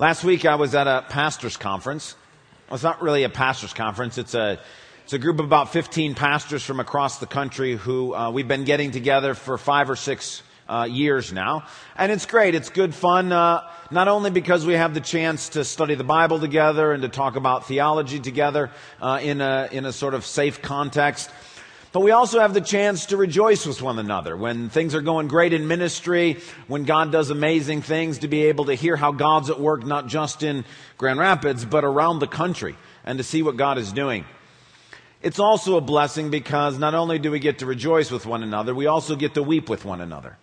Last week I was at a pastor's conference. Well, it's not really a pastor's conference. It's a, it's a group of about 15 pastors from across the country who uh, we've been getting together for five or six uh, years now. And it's great. It's good fun, uh, not only because we have the chance to study the Bible together and to talk about theology together uh, in, a, in a sort of safe context, but we also have the chance to rejoice with one another when things are going great in ministry, when God does amazing things, to be able to hear how God's at work, not just in Grand Rapids, but around the country, and to see what God is doing. It's also a blessing because not only do we get to rejoice with one another, we also get to weep with one another.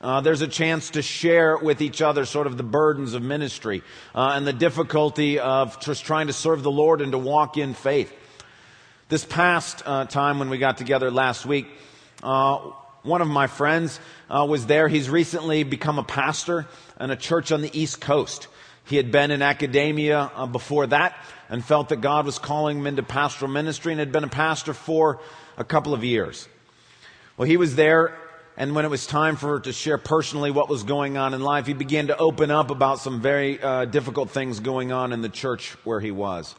Uh, there's a chance to share with each other sort of the burdens of ministry uh, and the difficulty of just trying to serve the Lord and to walk in faith. This past uh, time when we got together last week, uh, one of my friends uh, was there. He's recently become a pastor in a church on the East Coast. He had been in academia uh, before that and felt that God was calling him into pastoral ministry and had been a pastor for a couple of years. Well, he was there, and when it was time for her to share personally what was going on in life, he began to open up about some very uh, difficult things going on in the church where he was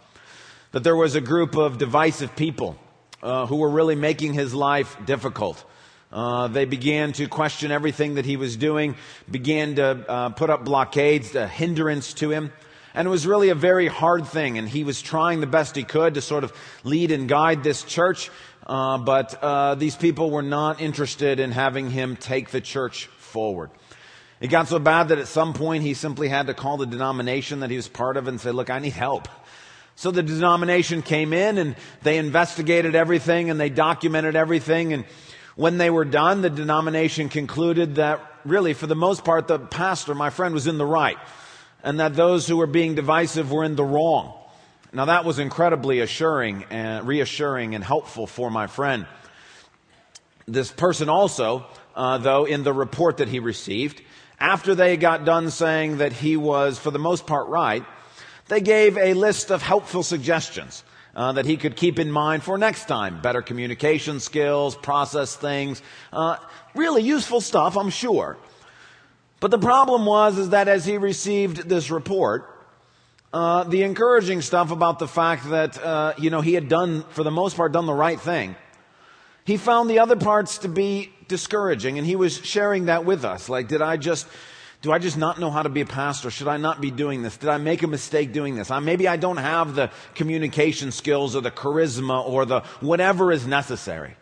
that there was a group of divisive people uh, who were really making his life difficult. Uh, they began to question everything that he was doing, began to uh, put up blockades, a hindrance to him. And it was really a very hard thing. And he was trying the best he could to sort of lead and guide this church. Uh, but uh, these people were not interested in having him take the church forward. It got so bad that at some point he simply had to call the denomination that he was part of and say, Look, I need help. So the denomination came in and they investigated everything and they documented everything. And when they were done, the denomination concluded that really, for the most part, the pastor, my friend, was in the right and that those who were being divisive were in the wrong. Now that was incredibly assuring and reassuring and helpful for my friend. This person also, uh, though, in the report that he received, after they got done saying that he was, for the most part, right, they gave a list of helpful suggestions uh, that he could keep in mind for next time. Better communication skills, process things, uh, really useful stuff, I'm sure. But the problem was is that as he received this report, uh, the encouraging stuff about the fact that uh, you know he had done, for the most part, done the right thing. He found the other parts to be discouraging, and he was sharing that with us. Like, did I just do I just not know how to be a pastor? Should I not be doing this? Did I make a mistake doing this? maybe I don't have the communication skills or the charisma or the whatever is necessary.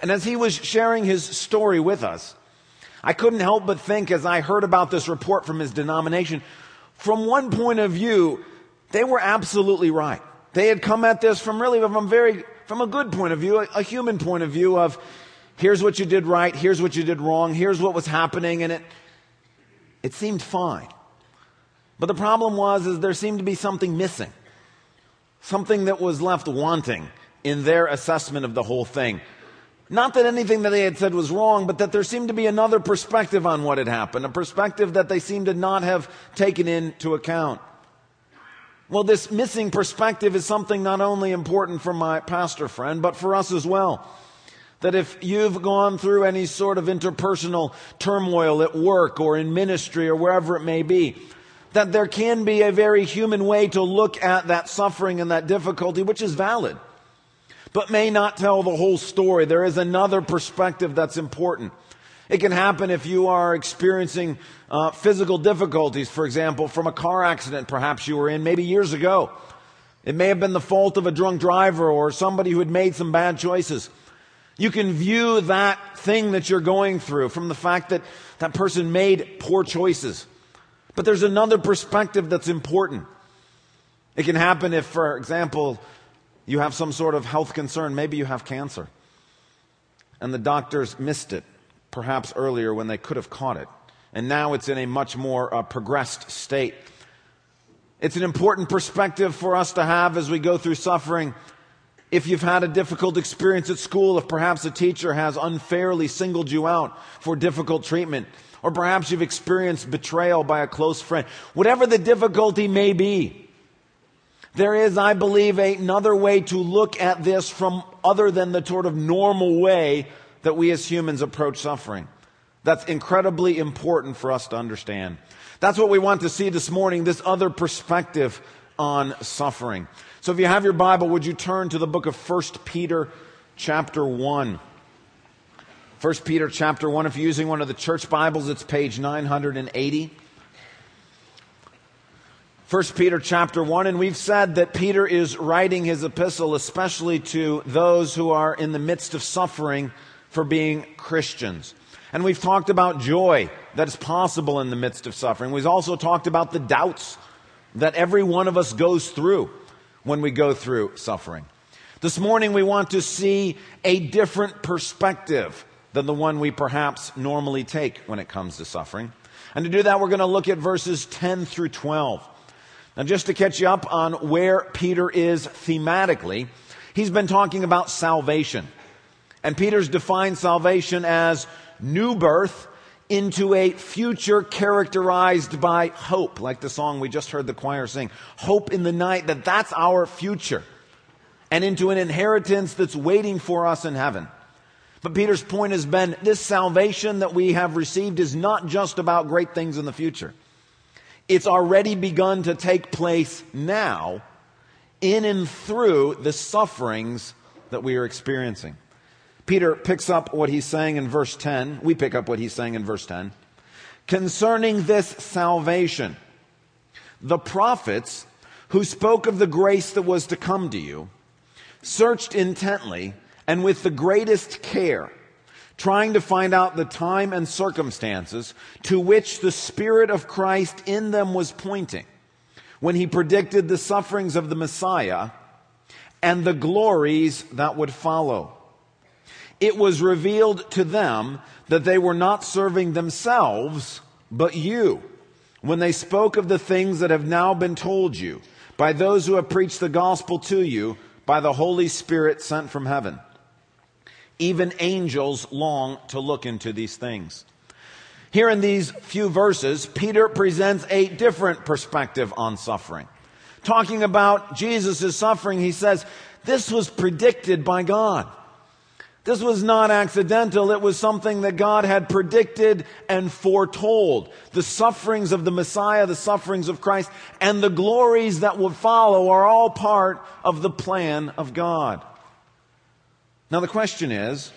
And as he was sharing his story with us, I couldn't help but think as I heard about this report from his denomination, from one point of view, they were absolutely right. They had come at this from really from very from a good point of view, a, a human point of view of here's what you did right, here's what you did wrong, here's what was happening, and it it seemed fine. But the problem was is there seemed to be something missing. Something that was left wanting in their assessment of the whole thing. Not that anything that they had said was wrong, but that there seemed to be another perspective on what had happened, a perspective that they seemed to not have taken into account. Well, this missing perspective is something not only important for my pastor friend, but for us as well that if you've gone through any sort of interpersonal turmoil at work or in ministry or wherever it may be, that there can be a very human way to look at that suffering and that difficulty, which is valid, but may not tell the whole story. There is another perspective that's important. It can happen if you are experiencing uh, physical difficulties, for example, from a car accident perhaps you were in maybe years ago. It may have been the fault of a drunk driver or somebody who had made some bad choices. You can view that thing that you're going through from the fact that that person made poor choices. But there's another perspective that's important. It can happen if, for example, you have some sort of health concern. Maybe you have cancer. And the doctors missed it, perhaps earlier when they could have caught it. And now it's in a much more uh, progressed state. It's an important perspective for us to have as we go through suffering if you've had a difficult experience at school, if perhaps a teacher has unfairly singled you out for difficult treatment, or perhaps you've experienced betrayal by a close friend, whatever the difficulty may be, there is, I believe, another way to look at this from other than the sort of normal way that we as humans approach suffering. That's incredibly important for us to understand. That's what we want to see this morning, this other perspective on suffering. So if you have your Bible, would you turn to the book of 1 Peter chapter 1. 1 Peter chapter 1, if you're using one of the church Bibles, it's page 980. 1 Peter chapter 1, and we've said that Peter is writing his epistle especially to those who are in the midst of suffering for being Christians. And we've talked about joy that is possible in the midst of suffering. We've also talked about the doubts that every one of us goes through when we go through suffering. This morning we want to see a different perspective than the one we perhaps normally take when it comes to suffering. And to do that, we're going to look at verses 10 through 12. Now, just to catch you up on where Peter is thematically, he's been talking about salvation. And Peter's defined salvation as new birth into a future characterized by hope, like the song we just heard the choir sing. Hope in the night, that that's our future. And into an inheritance that's waiting for us in heaven. But Peter's point has been this salvation that we have received is not just about great things in the future. It's already begun to take place now in and through the sufferings that we are experiencing. Peter picks up what he's saying in verse 10. We pick up what he's saying in verse 10. Concerning this salvation, the prophets who spoke of the grace that was to come to you searched intently and with the greatest care, trying to find out the time and circumstances to which the Spirit of Christ in them was pointing when he predicted the sufferings of the Messiah and the glories that would follow. It was revealed to them that they were not serving themselves, but you, when they spoke of the things that have now been told you by those who have preached the gospel to you by the Holy Spirit sent from heaven even angels long to look into these things. Here in these few verses, Peter presents a different perspective on suffering. Talking about Jesus' suffering, he says, this was predicted by God. This was not accidental. It was something that God had predicted and foretold. The sufferings of the Messiah, the sufferings of Christ, and the glories that would follow are all part of the plan of God. Now, the question is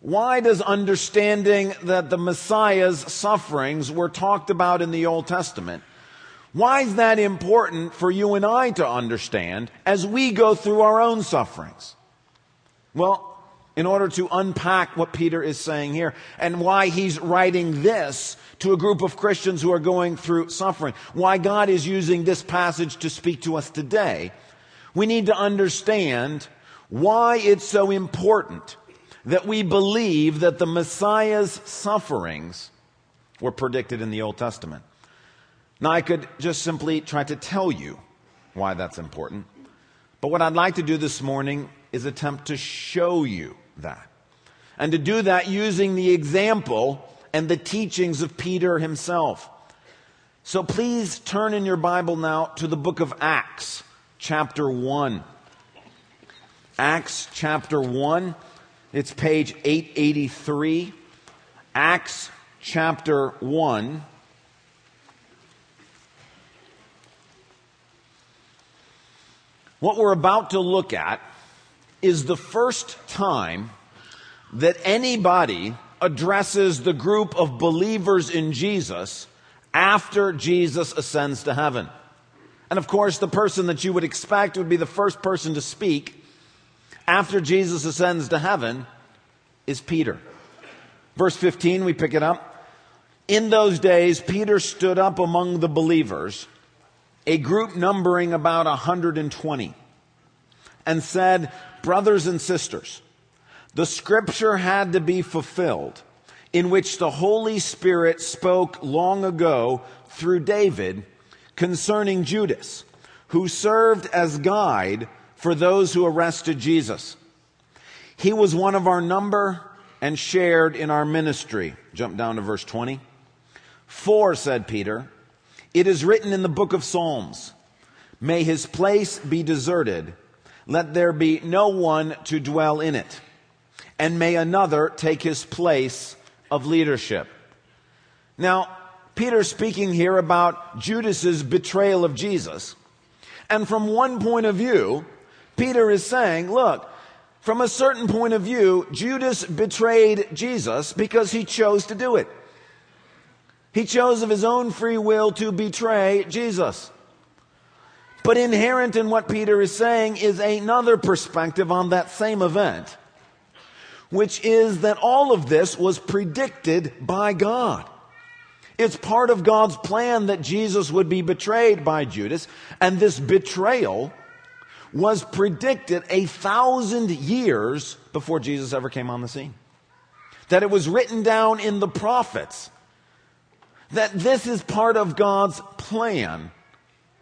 why does understanding that the Messiah's sufferings were talked about in the Old Testament? Why is that important for you and I to understand as we go through our own sufferings? Well, in order to unpack what Peter is saying here and why he's writing this to a group of Christians who are going through suffering, why God is using this passage to speak to us today, we need to understand why it's so important that we believe that the Messiah's sufferings were predicted in the Old Testament. Now, I could just simply try to tell you why that's important. But what I'd like to do this morning is attempt to show you that. And to do that using the example and the teachings of Peter himself. So please turn in your Bible now to the book of Acts, chapter 1. Acts chapter 1. It's page 883. Acts chapter 1. What we're about to look at is the first time that anybody addresses the group of believers in Jesus after Jesus ascends to heaven. And of course, the person that you would expect would be the first person to speak after Jesus ascends to heaven is Peter. Verse 15, we pick it up. In those days, Peter stood up among the believers, a group numbering about 120, and said, Brothers and sisters, the scripture had to be fulfilled in which the Holy Spirit spoke long ago through David concerning Judas, who served as guide for those who arrested Jesus. He was one of our number and shared in our ministry. Jump down to verse 20. For, said Peter, it is written in the book of Psalms, May his place be deserted, let there be no one to dwell in it, and may another take his place of leadership. Now, Peter's speaking here about Judas's betrayal of Jesus. And from one point of view, Peter is saying, look, from a certain point of view, Judas betrayed Jesus because he chose to do it. He chose of his own free will to betray Jesus. But inherent in what Peter is saying is another perspective on that same event, which is that all of this was predicted by God. It's part of God's plan that Jesus would be betrayed by Judas, and this betrayal was predicted a thousand years before Jesus ever came on the scene. That it was written down in the prophets. That this is part of God's plan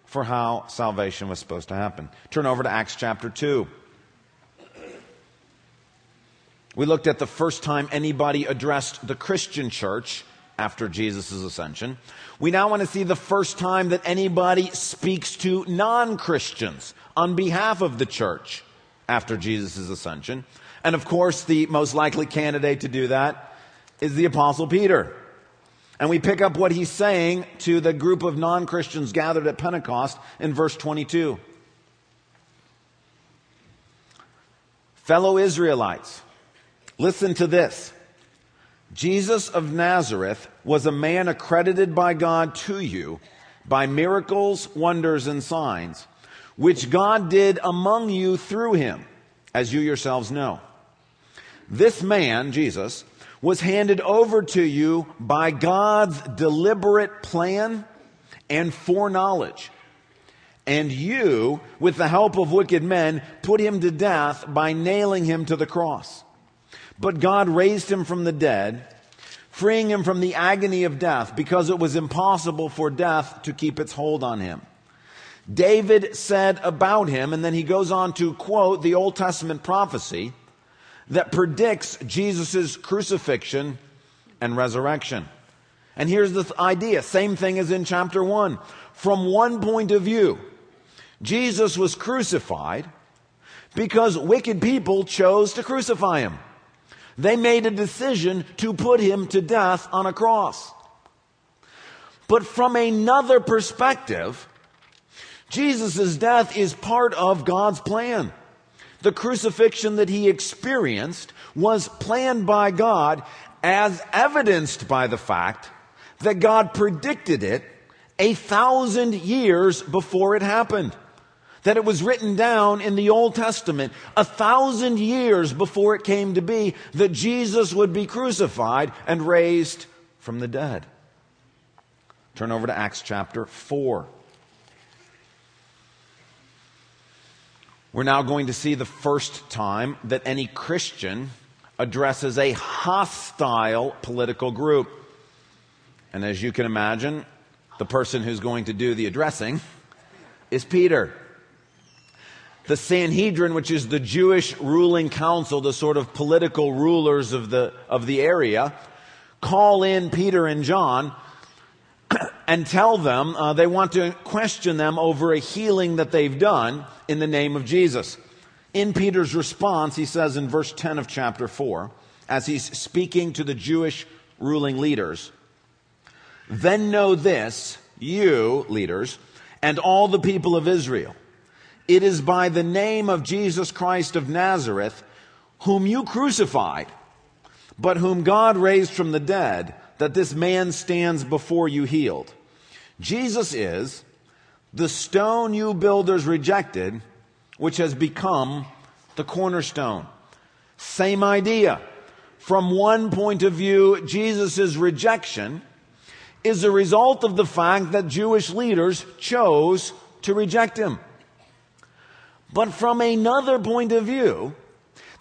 for how salvation was supposed to happen. Turn over to Acts chapter 2. We looked at the first time anybody addressed the Christian church after Jesus' ascension. We now want to see the first time that anybody speaks to non Christians on behalf of the church after Jesus' ascension. And of course, the most likely candidate to do that is the Apostle Peter. And we pick up what he's saying to the group of non Christians gathered at Pentecost in verse 22. Fellow Israelites, listen to this. Jesus of Nazareth was a man accredited by God to you by miracles, wonders, and signs which God did among you through him, as you yourselves know. This man, Jesus, was handed over to you by God's deliberate plan and foreknowledge. And you, with the help of wicked men, put him to death by nailing him to the cross. But God raised him from the dead, freeing him from the agony of death because it was impossible for death to keep its hold on him. David said about him, and then he goes on to quote the Old Testament prophecy that predicts Jesus' crucifixion and resurrection. And here's the idea same thing as in chapter 1. From one point of view, Jesus was crucified because wicked people chose to crucify him. They made a decision to put him to death on a cross. But from another perspective, Jesus' death is part of God's plan. The crucifixion that he experienced was planned by God as evidenced by the fact that God predicted it a thousand years before it happened. That it was written down in the Old Testament a thousand years before it came to be that Jesus would be crucified and raised from the dead. Turn over to Acts chapter 4. We're now going to see the first time that any Christian addresses a hostile political group. And as you can imagine, the person who's going to do the addressing is Peter. The Sanhedrin, which is the Jewish ruling council, the sort of political rulers of the, of the area, call in Peter and John and tell them uh, they want to question them over a healing that they've done in the name of Jesus. In Peter's response, he says in verse 10 of chapter 4, as he's speaking to the Jewish ruling leaders, then know this, you leaders, and all the people of Israel. It is by the name of Jesus Christ of Nazareth, whom you crucified, but whom God raised from the dead, that this man stands before you healed. Jesus is the stone you builders rejected, which has become the cornerstone. Same idea. From one point of view, Jesus' rejection is a result of the fact that Jewish leaders chose to reject him. But from another point of view,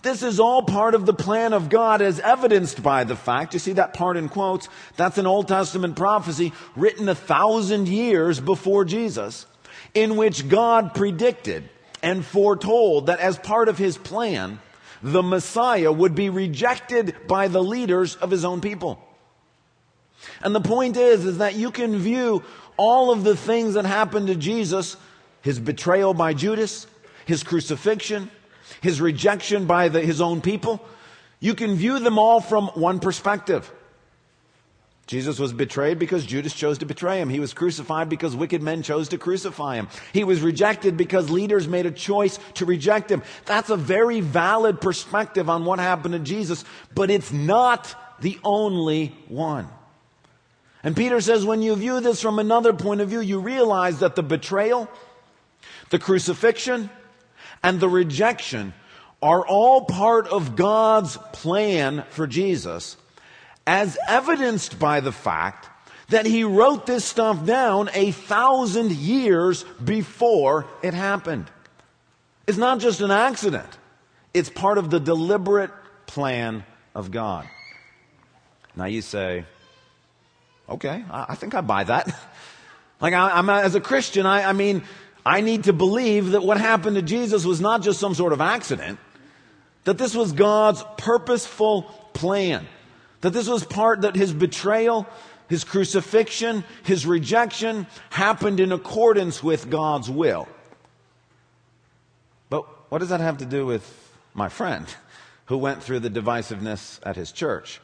this is all part of the plan of God as evidenced by the fact, you see that part in quotes, that's an Old Testament prophecy written a thousand years before Jesus, in which God predicted and foretold that as part of his plan, the Messiah would be rejected by the leaders of his own people. And the point is, is that you can view all of the things that happened to Jesus, his betrayal by Judas, his crucifixion, his rejection by the, his own people, you can view them all from one perspective. Jesus was betrayed because Judas chose to betray him. He was crucified because wicked men chose to crucify him. He was rejected because leaders made a choice to reject him. That's a very valid perspective on what happened to Jesus, but it's not the only one. And Peter says when you view this from another point of view, you realize that the betrayal, the crucifixion, and the rejection are all part of God's plan for Jesus as evidenced by the fact that he wrote this stuff down a thousand years before it happened. It's not just an accident. It's part of the deliberate plan of God. Now you say, okay, I, think I buy that. like I, am as a Christian, I, I mean, I need to believe that what happened to Jesus was not just some sort of accident, that this was God's purposeful plan. That this was part that his betrayal, his crucifixion, his rejection happened in accordance with God's will. But what does that have to do with my friend who went through the divisiveness at his church?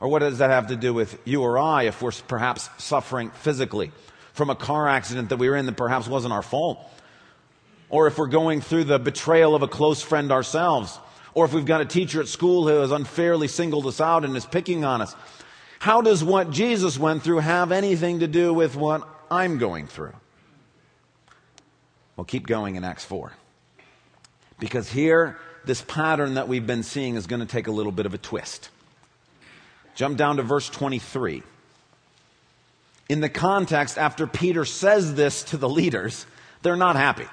Or what does that have to do with you or I if we're perhaps suffering physically from a car accident that we were in that perhaps wasn't our fault? Or if we're going through the betrayal of a close friend ourselves or if we've got a teacher at school who has unfairly singled us out and is picking on us. How does what Jesus went through have anything to do with what I'm going through? Well, keep going in Acts 4. Because here, this pattern that we've been seeing is going to take a little bit of a twist. Jump down to verse 23. In the context, after Peter says this to the leaders, they're not happy.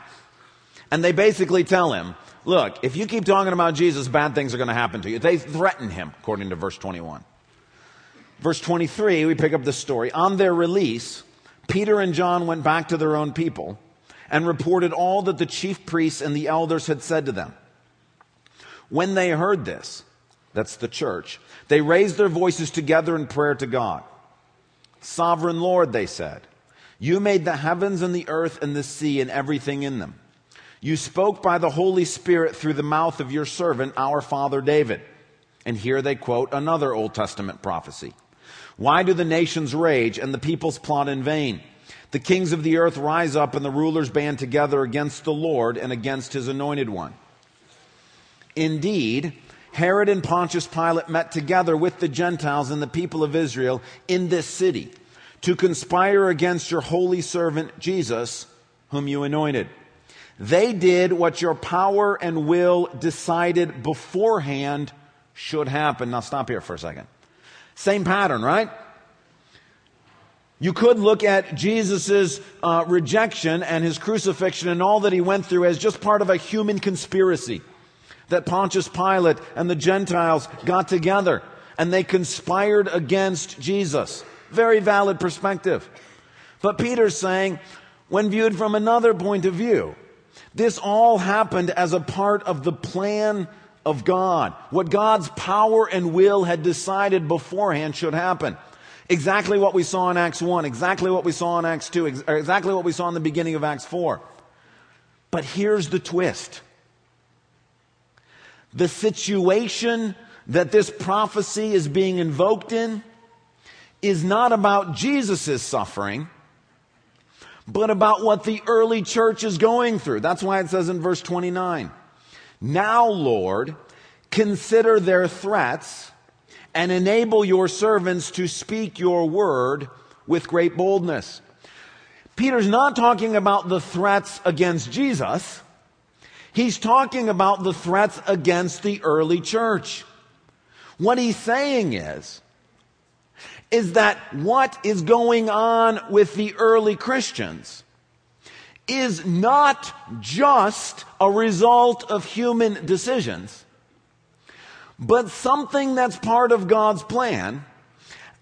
And they basically tell him, Look, if you keep talking about Jesus, bad things are going to happen to you. They threaten him, according to verse 21. Verse 23, we pick up the story. On their release, Peter and John went back to their own people and reported all that the chief priests and the elders had said to them. When they heard this, that's the church, they raised their voices together in prayer to God. Sovereign Lord, they said, you made the heavens and the earth and the sea and everything in them. You spoke by the Holy Spirit through the mouth of your servant, our father David. And here they quote another Old Testament prophecy. Why do the nations rage and the peoples plot in vain? The kings of the earth rise up and the rulers band together against the Lord and against his anointed one. Indeed, Herod and Pontius Pilate met together with the Gentiles and the people of Israel in this city to conspire against your holy servant Jesus, whom you anointed. They did what your power and will decided beforehand should happen. Now stop here for a second. Same pattern, right? You could look at Jesus' uh, rejection and his crucifixion and all that he went through as just part of a human conspiracy. That Pontius Pilate and the Gentiles got together and they conspired against Jesus. Very valid perspective. But Peter's saying, when viewed from another point of view, this all happened as a part of the plan of God. What God's power and will had decided beforehand should happen. Exactly what we saw in Acts 1, exactly what we saw in Acts 2, exactly what we saw in the beginning of Acts 4. But here's the twist. The situation that this prophecy is being invoked in is not about Jesus' suffering but about what the early church is going through. That's why it says in verse 29, Now, Lord, consider their threats and enable your servants to speak your word with great boldness. Peter's not talking about the threats against Jesus. He's talking about the threats against the early church. What he's saying is, is that what is going on with the early Christians is not just a result of human decisions, but something that's part of God's plan,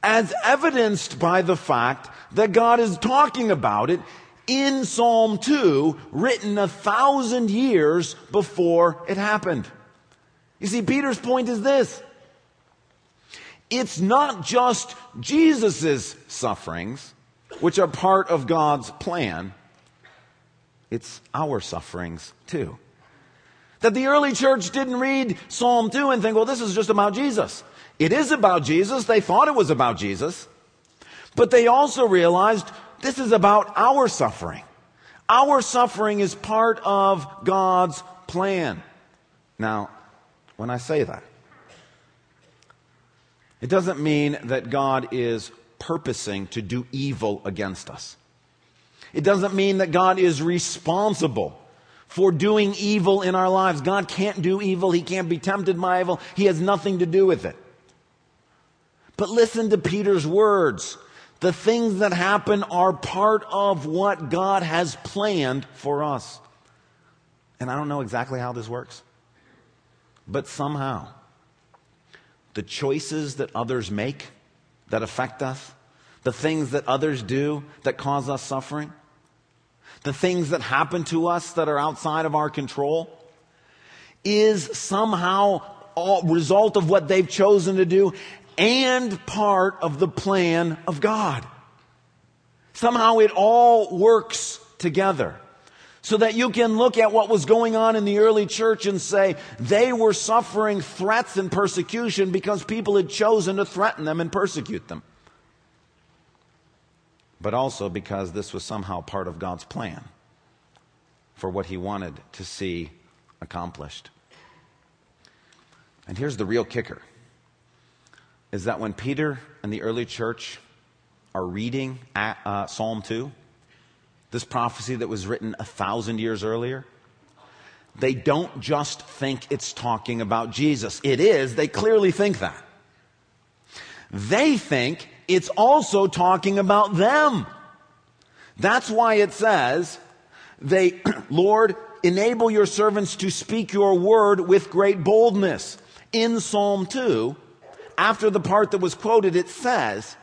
as evidenced by the fact that God is talking about it in Psalm 2, written a thousand years before it happened. You see, Peter's point is this it's not just Jesus' sufferings, which are part of God's plan, it's our sufferings too. That the early church didn't read Psalm 2 and think, well, this is just about Jesus. It is about Jesus. They thought it was about Jesus. But they also realized this is about our suffering. Our suffering is part of God's plan. Now, when I say that, it doesn't mean that God is purposing to do evil against us. It doesn't mean that God is responsible for doing evil in our lives. God can't do evil. He can't be tempted by evil. He has nothing to do with it. But listen to Peter's words. The things that happen are part of what God has planned for us. And I don't know exactly how this works, but somehow the choices that others make that affect us, the things that others do that cause us suffering, the things that happen to us that are outside of our control, is somehow a result of what they've chosen to do and part of the plan of God. Somehow it all works together. So that you can look at what was going on in the early church and say they were suffering threats and persecution because people had chosen to threaten them and persecute them. But also because this was somehow part of God's plan for what he wanted to see accomplished. And here's the real kicker is that when Peter and the early church are reading at, uh, Psalm 2, this prophecy that was written a thousand years earlier, they don't just think it's talking about Jesus. It is, they clearly think that. They think it's also talking about them. That's why it says, they, Lord, enable your servants to speak your word with great boldness. In Psalm 2, after the part that was quoted, it says,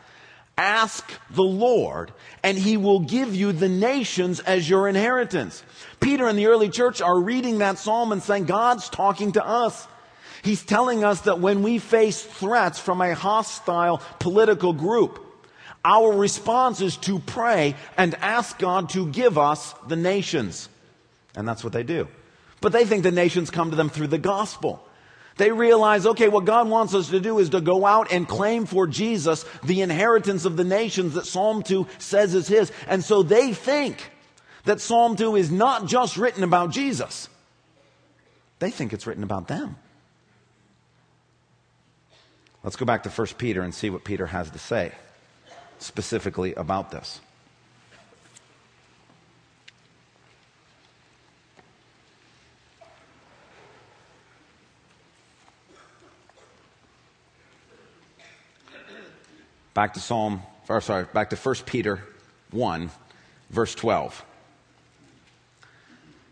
Ask the Lord, and he will give you the nations as your inheritance. Peter and the early church are reading that psalm and saying, God's talking to us. He's telling us that when we face threats from a hostile political group, our response is to pray and ask God to give us the nations. And that's what they do. But they think the nations come to them through the gospel. They realize, okay, what God wants us to do is to go out and claim for Jesus the inheritance of the nations that Psalm 2 says is his. And so they think that Psalm 2 is not just written about Jesus. They think it's written about them. Let's go back to 1 Peter and see what Peter has to say specifically about this. Back to Psalm, or sorry, back to 1 Peter 1, verse 12.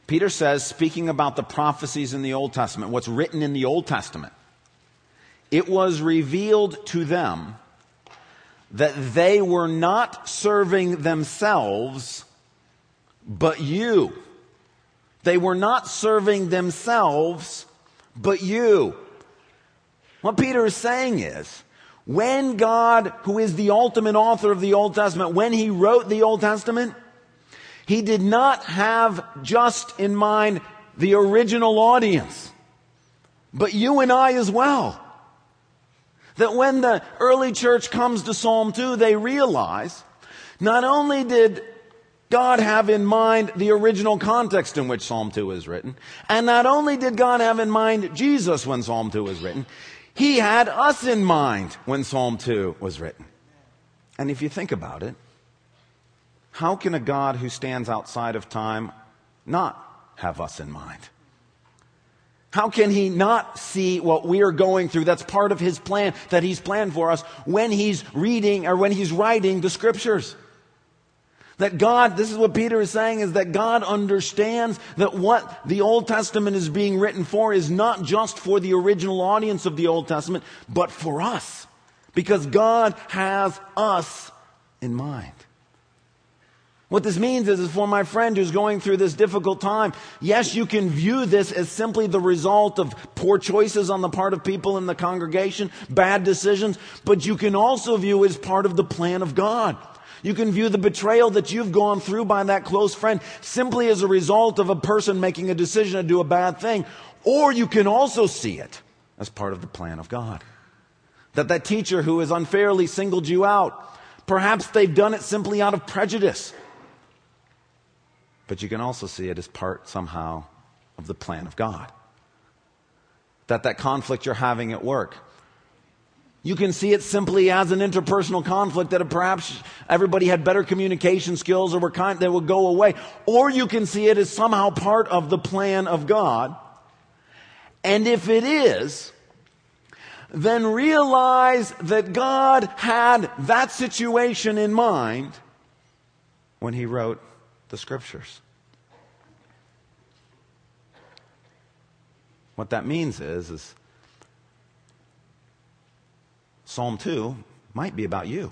Peter says, speaking about the prophecies in the Old Testament, what's written in the Old Testament, it was revealed to them that they were not serving themselves, but you. They were not serving themselves, but you. What Peter is saying is, when God, who is the ultimate author of the Old Testament, when he wrote the Old Testament, he did not have just in mind the original audience, but you and I as well. That when the early church comes to Psalm 2, they realize not only did God have in mind the original context in which Psalm 2 is written, and not only did God have in mind Jesus when Psalm 2 was written, he had us in mind when Psalm 2 was written. And if you think about it, how can a God who stands outside of time not have us in mind? How can he not see what we are going through? That's part of his plan that he's planned for us when he's reading or when he's writing the scriptures. That God, this is what Peter is saying, is that God understands that what the Old Testament is being written for is not just for the original audience of the Old Testament, but for us. Because God has us in mind. What this means is, is for my friend who's going through this difficult time, yes, you can view this as simply the result of poor choices on the part of people in the congregation, bad decisions, but you can also view it as part of the plan of God. You can view the betrayal that you've gone through by that close friend simply as a result of a person making a decision to do a bad thing. Or you can also see it as part of the plan of God. That that teacher who has unfairly singled you out Perhaps they've done it simply out of prejudice. But you can also see it as part somehow of the plan of God. That that conflict you're having at work, you can see it simply as an interpersonal conflict that perhaps everybody had better communication skills or were kind, that would go away. Or you can see it as somehow part of the plan of God. And if it is, then realize that God had that situation in mind when he wrote the scriptures. What that means is, is Psalm 2 might be about you.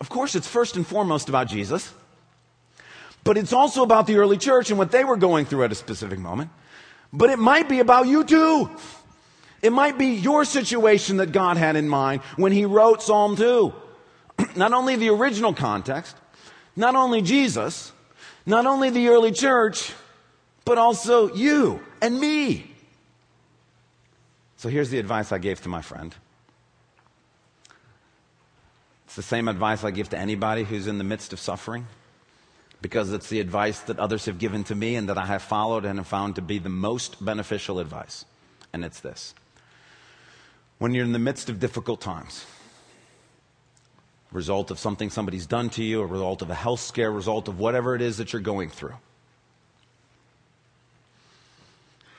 Of course, it's first and foremost about Jesus, but it's also about the early church and what they were going through at a specific moment. But it might be about you too. It might be your situation that God had in mind when He wrote Psalm 2. not only the original context, not only Jesus, not only the early church, but also you and me. So here's the advice I gave to my friend. It's the same advice I give to anybody who's in the midst of suffering because it's the advice that others have given to me and that I have followed and have found to be the most beneficial advice. And it's this when you're in the midst of difficult times, result of something somebody's done to you, a result of a health scare, result of whatever it is that you're going through.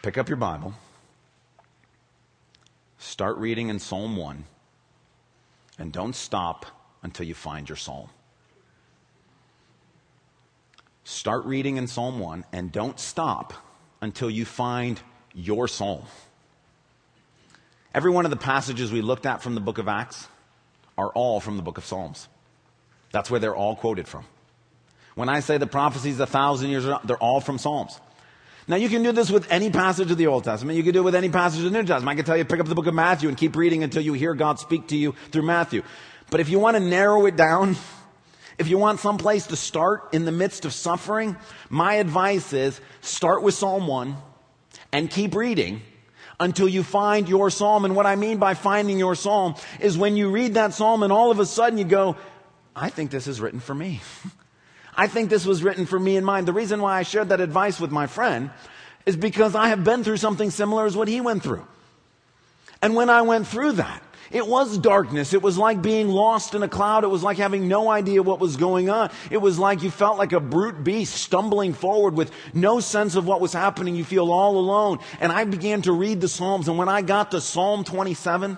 Pick up your Bible, start reading in Psalm 1, and don't stop until you find your psalm. Start reading in Psalm 1 and don't stop until you find your psalm. Every one of the passages we looked at from the book of Acts are all from the book of Psalms. That's where they're all quoted from. When I say the prophecies a thousand years, they're all from Psalms. Now you can do this with any passage of the Old Testament. You can do it with any passage of the New Testament. I can tell you pick up the book of Matthew and keep reading until you hear God speak to you through Matthew. But if you want to narrow it down, if you want some place to start in the midst of suffering, my advice is start with Psalm 1 and keep reading until you find your psalm. And what I mean by finding your psalm is when you read that psalm and all of a sudden you go, I think this is written for me. I think this was written for me in mind. The reason why I shared that advice with my friend is because I have been through something similar as what he went through. And when I went through that, it was darkness. It was like being lost in a cloud. It was like having no idea what was going on. It was like you felt like a brute beast stumbling forward with no sense of what was happening. You feel all alone. And I began to read the Psalms. And when I got to Psalm 27,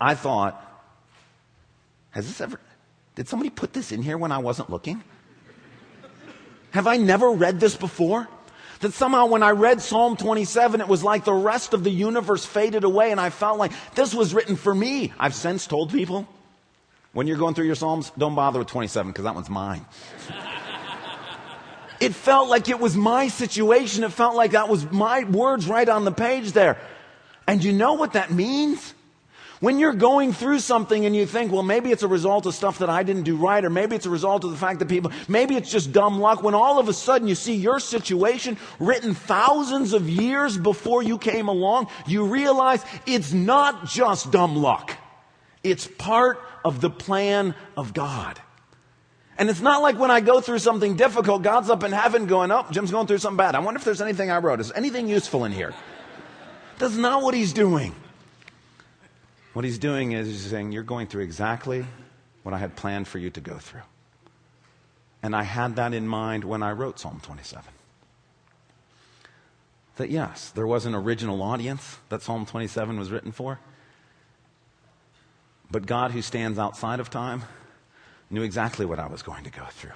I thought, has this ever, did somebody put this in here when I wasn't looking? Have I never read this before? That somehow when I read Psalm 27, it was like the rest of the universe faded away and I felt like this was written for me. I've since told people, when you're going through your Psalms, don't bother with 27 because that one's mine. it felt like it was my situation. It felt like that was my words right on the page there. And you know what that means? When you're going through something and you think, well, maybe it's a result of stuff that I didn't do right, or maybe it's a result of the fact that people, maybe it's just dumb luck, when all of a sudden you see your situation written thousands of years before you came along, you realize it's not just dumb luck. It's part of the plan of God. And it's not like when I go through something difficult, God's up in heaven going, oh, Jim's going through something bad. I wonder if there's anything I wrote. Is anything useful in here? That's not what he's doing. What he's doing is he's saying, You're going through exactly what I had planned for you to go through. And I had that in mind when I wrote Psalm 27. That yes, there was an original audience that Psalm 27 was written for. But God, who stands outside of time, knew exactly what I was going to go through.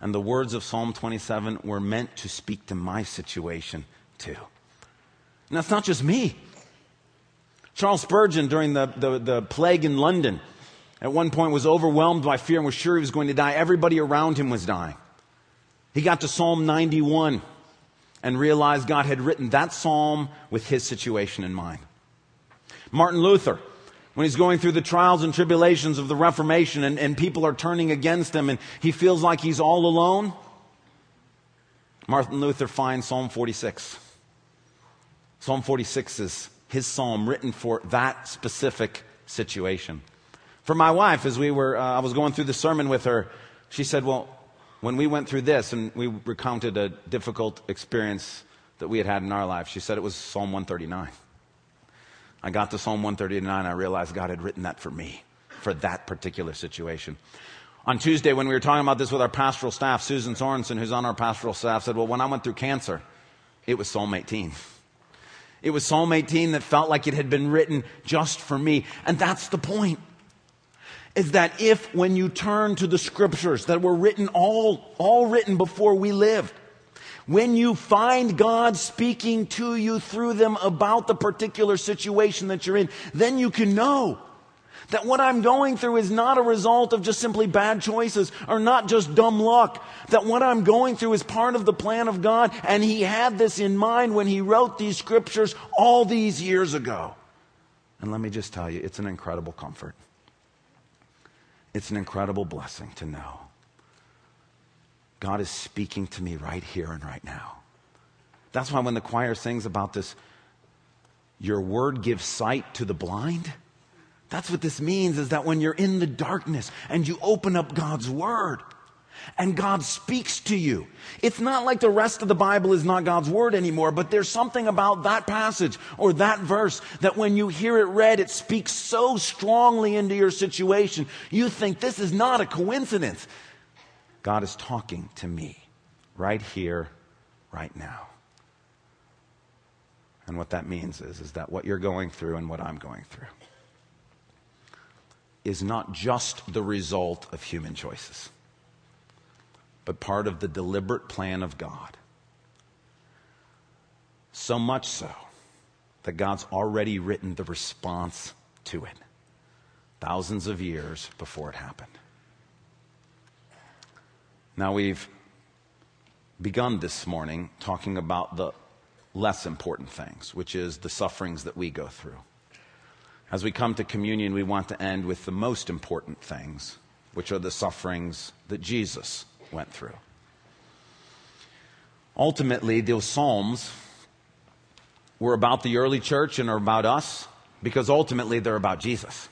And the words of Psalm 27 were meant to speak to my situation too. And that's not just me. Charles Spurgeon, during the, the, the plague in London, at one point was overwhelmed by fear and was sure he was going to die. Everybody around him was dying. He got to Psalm 91 and realized God had written that psalm with his situation in mind. Martin Luther, when he's going through the trials and tribulations of the Reformation and, and people are turning against him and he feels like he's all alone, Martin Luther finds Psalm 46. Psalm 46 is his psalm written for that specific situation. For my wife, as we were, uh, I was going through the sermon with her, she said, Well, when we went through this and we recounted a difficult experience that we had had in our life, she said it was Psalm 139. I got to Psalm 139, I realized God had written that for me, for that particular situation. On Tuesday, when we were talking about this with our pastoral staff, Susan Sorensen, who's on our pastoral staff, said, Well, when I went through cancer, it was Psalm 18. It was Psalm 18 that felt like it had been written just for me. And that's the point. Is that if when you turn to the scriptures that were written all, all written before we lived, when you find God speaking to you through them about the particular situation that you're in, then you can know that what I'm going through is not a result of just simply bad choices or not just dumb luck. That what I'm going through is part of the plan of God and He had this in mind when He wrote these scriptures all these years ago. And let me just tell you, it's an incredible comfort. It's an incredible blessing to know God is speaking to me right here and right now. That's why when the choir sings about this, your word gives sight to the blind. That's what this means is that when you're in the darkness and you open up God's word and God speaks to you, it's not like the rest of the Bible is not God's word anymore, but there's something about that passage or that verse that when you hear it read, it speaks so strongly into your situation. You think this is not a coincidence. God is talking to me right here, right now. And what that means is, is that what you're going through and what I'm going through is not just the result of human choices, but part of the deliberate plan of God. So much so that God's already written the response to it thousands of years before it happened. Now, we've begun this morning talking about the less important things, which is the sufferings that we go through. As we come to communion, we want to end with the most important things, which are the sufferings that Jesus went through. Ultimately, those Psalms were about the early church and are about us because ultimately they're about Jesus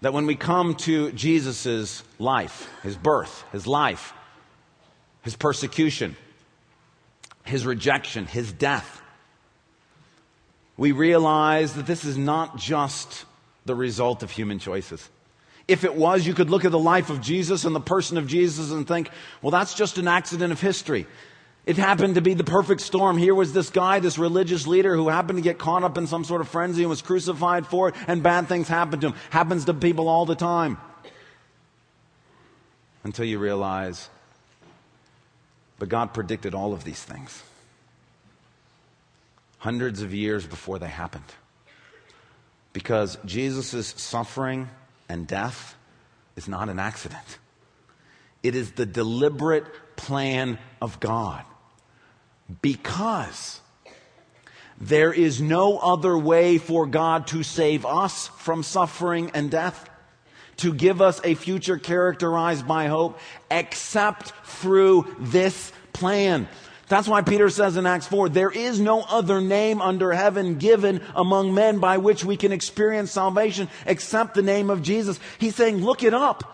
that when we come to Jesus' life, his birth, his life, his persecution, his rejection, his death, we realize that this is not just the result of human choices. If it was, you could look at the life of Jesus and the person of Jesus and think, well, that's just an accident of history. It happened to be the perfect storm. Here was this guy, this religious leader who happened to get caught up in some sort of frenzy and was crucified for it, and bad things happened to him. Happens to people all the time. Until you realize, but God predicted all of these things hundreds of years before they happened. Because Jesus' suffering and death is not an accident. It is the deliberate plan of God because there is no other way for God to save us from suffering and death, to give us a future characterized by hope, except through this plan. That's why Peter says in Acts 4, there is no other name under heaven given among men by which we can experience salvation except the name of Jesus. He's saying, look it up.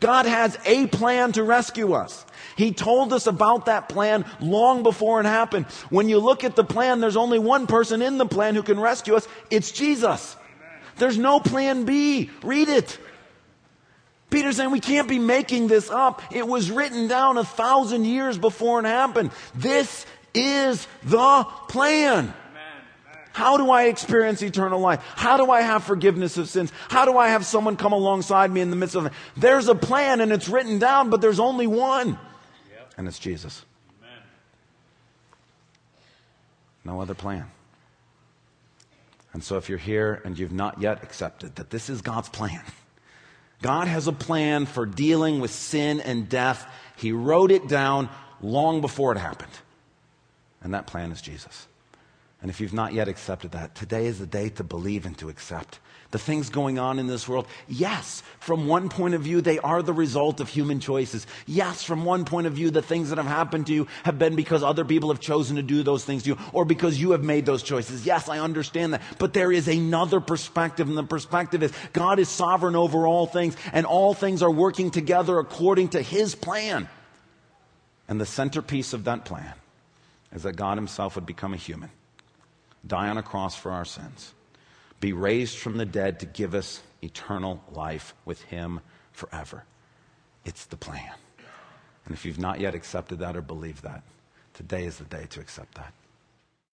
God has a plan to rescue us. He told us about that plan long before it happened. When you look at the plan, there's only one person in the plan who can rescue us. It's Jesus. There's no plan B. Read it. Peter's saying we can't be making this up. It was written down a thousand years before it happened. This is the plan. How do I experience eternal life? How do I have forgiveness of sins? How do I have someone come alongside me in the midst of it? There's a plan and it's written down, but there's only one and it's Jesus. Amen. No other plan. And so, if you're here and you've not yet accepted that this is God's plan, God has a plan for dealing with sin and death. He wrote it down long before it happened. And that plan is Jesus. And if you've not yet accepted that, today is the day to believe and to accept. The things going on in this world, yes, from one point of view, they are the result of human choices. Yes, from one point of view, the things that have happened to you have been because other people have chosen to do those things to you or because you have made those choices. Yes, I understand that. But there is another perspective, and the perspective is God is sovereign over all things, and all things are working together according to His plan. And the centerpiece of that plan is that God Himself would become a human die on a cross for our sins, be raised from the dead to give us eternal life with Him forever. It's the plan. And if you've not yet accepted that or believed that, today is the day to accept that.